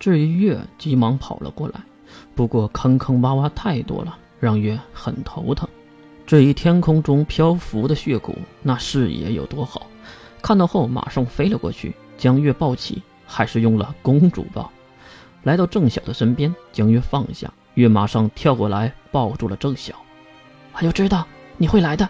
至于月，急忙跑了过来，不过坑坑洼洼太多了，让月很头疼。至于天空中漂浮的血骨，那视野有多好，看到后马上飞了过去，将月抱起，还是用了公主抱。来到郑晓的身边，将月放下，月马上跳过来抱住了郑晓。我就知道你会来的。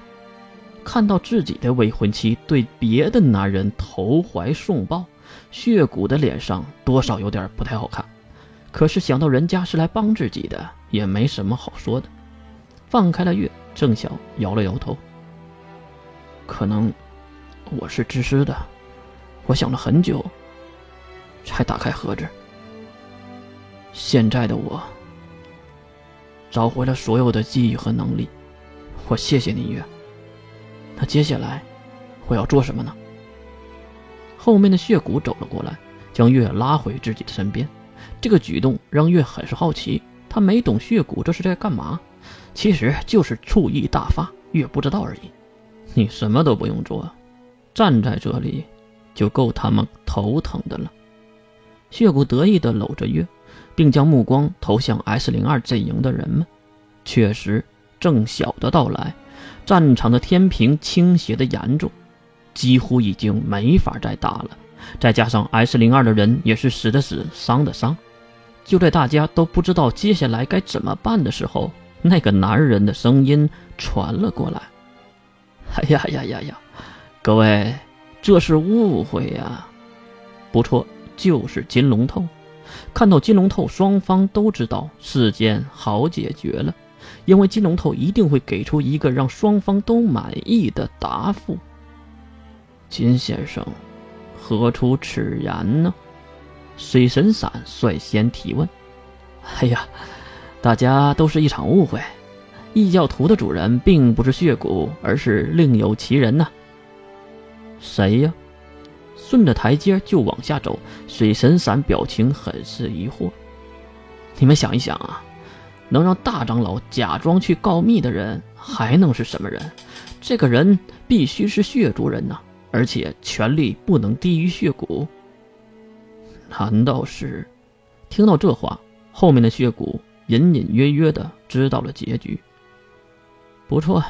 看到自己的未婚妻对别的男人投怀送抱，血骨的脸上多少有点不太好看。可是想到人家是来帮自己的，也没什么好说的。放开了月，郑晓摇了摇头。可能我是自私的，我想了很久，才打开盒子。现在的我找回了所有的记忆和能力，我谢谢你，月。那接下来我要做什么呢？后面的血骨走了过来，将月拉回自己的身边。这个举动让月很是好奇，他没懂血骨这是在干嘛。其实就是醋意大发，月不知道而已。你什么都不用做，站在这里就够他们头疼的了。血骨得意地搂着月，并将目光投向 S 零二阵营的人们。确实，郑晓的到来。战场的天平倾斜的严重，几乎已经没法再打了。再加上 S 零二的人也是死的死，伤的伤。就在大家都不知道接下来该怎么办的时候，那个男人的声音传了过来：“哎呀呀呀呀，各位，这是误会呀！不错，就是金龙透。看到金龙透，双方都知道事件好解决了。”因为金龙头一定会给出一个让双方都满意的答复。金先生，何出此言呢？水神伞率先提问。哎呀，大家都是一场误会。异教徒的主人并不是血骨，而是另有其人呐。谁呀？顺着台阶就往下走，水神伞表情很是疑惑。你们想一想啊。能让大长老假装去告密的人还能是什么人？这个人必须是血族人呐，而且权力不能低于血骨。难道是？听到这话，后面的血骨隐隐约约的知道了结局。不错，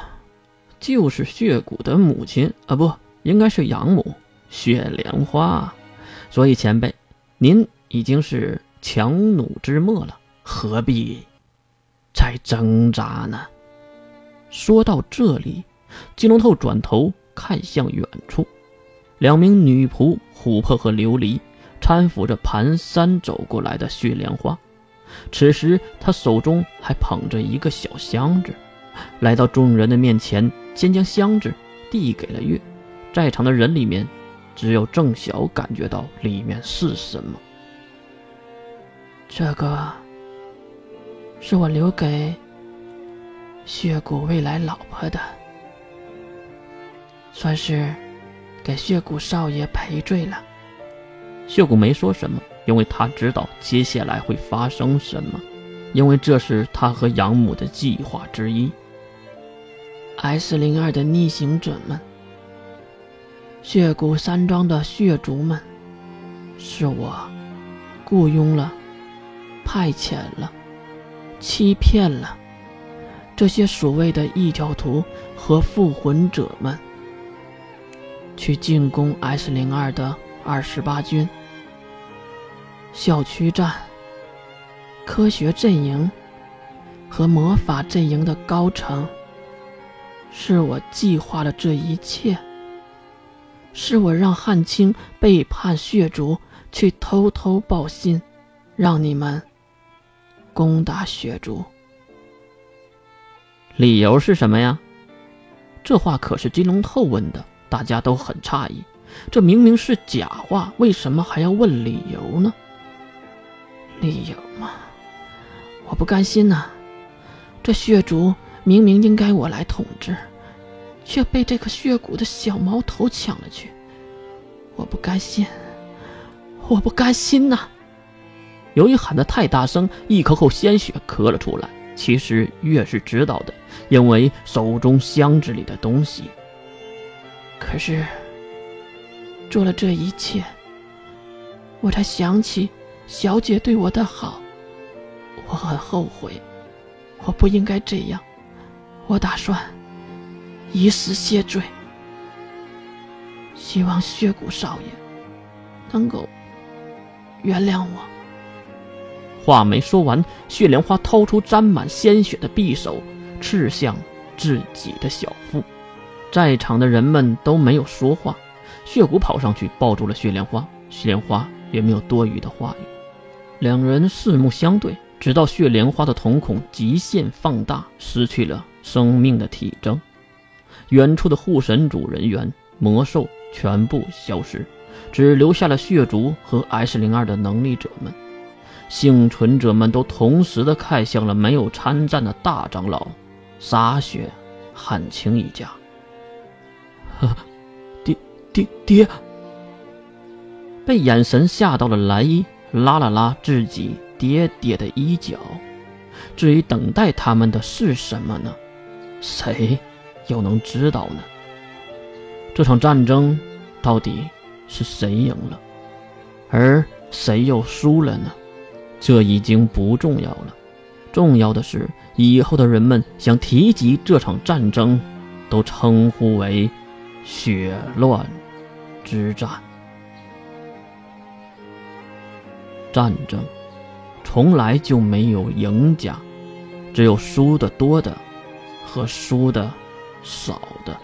就是血骨的母亲啊，不应该是养母血莲花。所以前辈，您已经是强弩之末了，何必？在挣扎呢。说到这里，金龙透转头看向远处，两名女仆琥珀和琉璃搀扶着蹒跚走过来的血莲花。此时，他手中还捧着一个小箱子，来到众人的面前，先将箱子递给了月。在场的人里面，只有郑晓感觉到里面是什么。这个。是我留给血骨未来老婆的，算是给血骨少爷赔罪了。血骨没说什么，因为他知道接下来会发生什么，因为这是他和养母的计划之一。S 零二的逆行者们，血骨山庄的血族们，是我雇佣了、派遣了。欺骗了这些所谓的异教徒和复魂者们，去进攻 S 零二的二十八军、校区战、科学阵营和魔法阵营的高层。是我计划了这一切，是我让汉卿背叛血族，去偷偷报信，让你们。攻打血族，理由是什么呀？这话可是金龙透问的，大家都很诧异。这明明是假话，为什么还要问理由呢？理由嘛，我不甘心呐！这血族明明应该我来统治，却被这个血骨的小毛头抢了去。我不甘心，我不甘心呐！由于喊得太大声，一口口鲜血咳了出来。其实月是知道的，因为手中箱子里的东西。可是做了这一切，我才想起小姐对我的好，我很后悔，我不应该这样，我打算以死谢罪，希望血骨少爷能够原谅我。话没说完，血莲花掏出沾满鲜血的匕首，刺向自己的小腹。在场的人们都没有说话。血骨跑上去抱住了血莲花，血莲花也没有多余的话语。两人四目相对，直到血莲花的瞳孔极限放大，失去了生命的体征。远处的护神主人员、魔兽全部消失，只留下了血族和 S 零二的能力者们。幸存者们都同时的看向了没有参战的大长老沙雪、汉清一家。呵，爹爹爹！被眼神吓到了蓝衣，拉了拉自己爹爹的衣角。至于等待他们的是什么呢？谁又能知道呢？这场战争到底是谁赢了，而谁又输了呢？这已经不重要了，重要的是以后的人们想提及这场战争，都称呼为“血乱之战”。战争从来就没有赢家，只有输的多的和输的少的。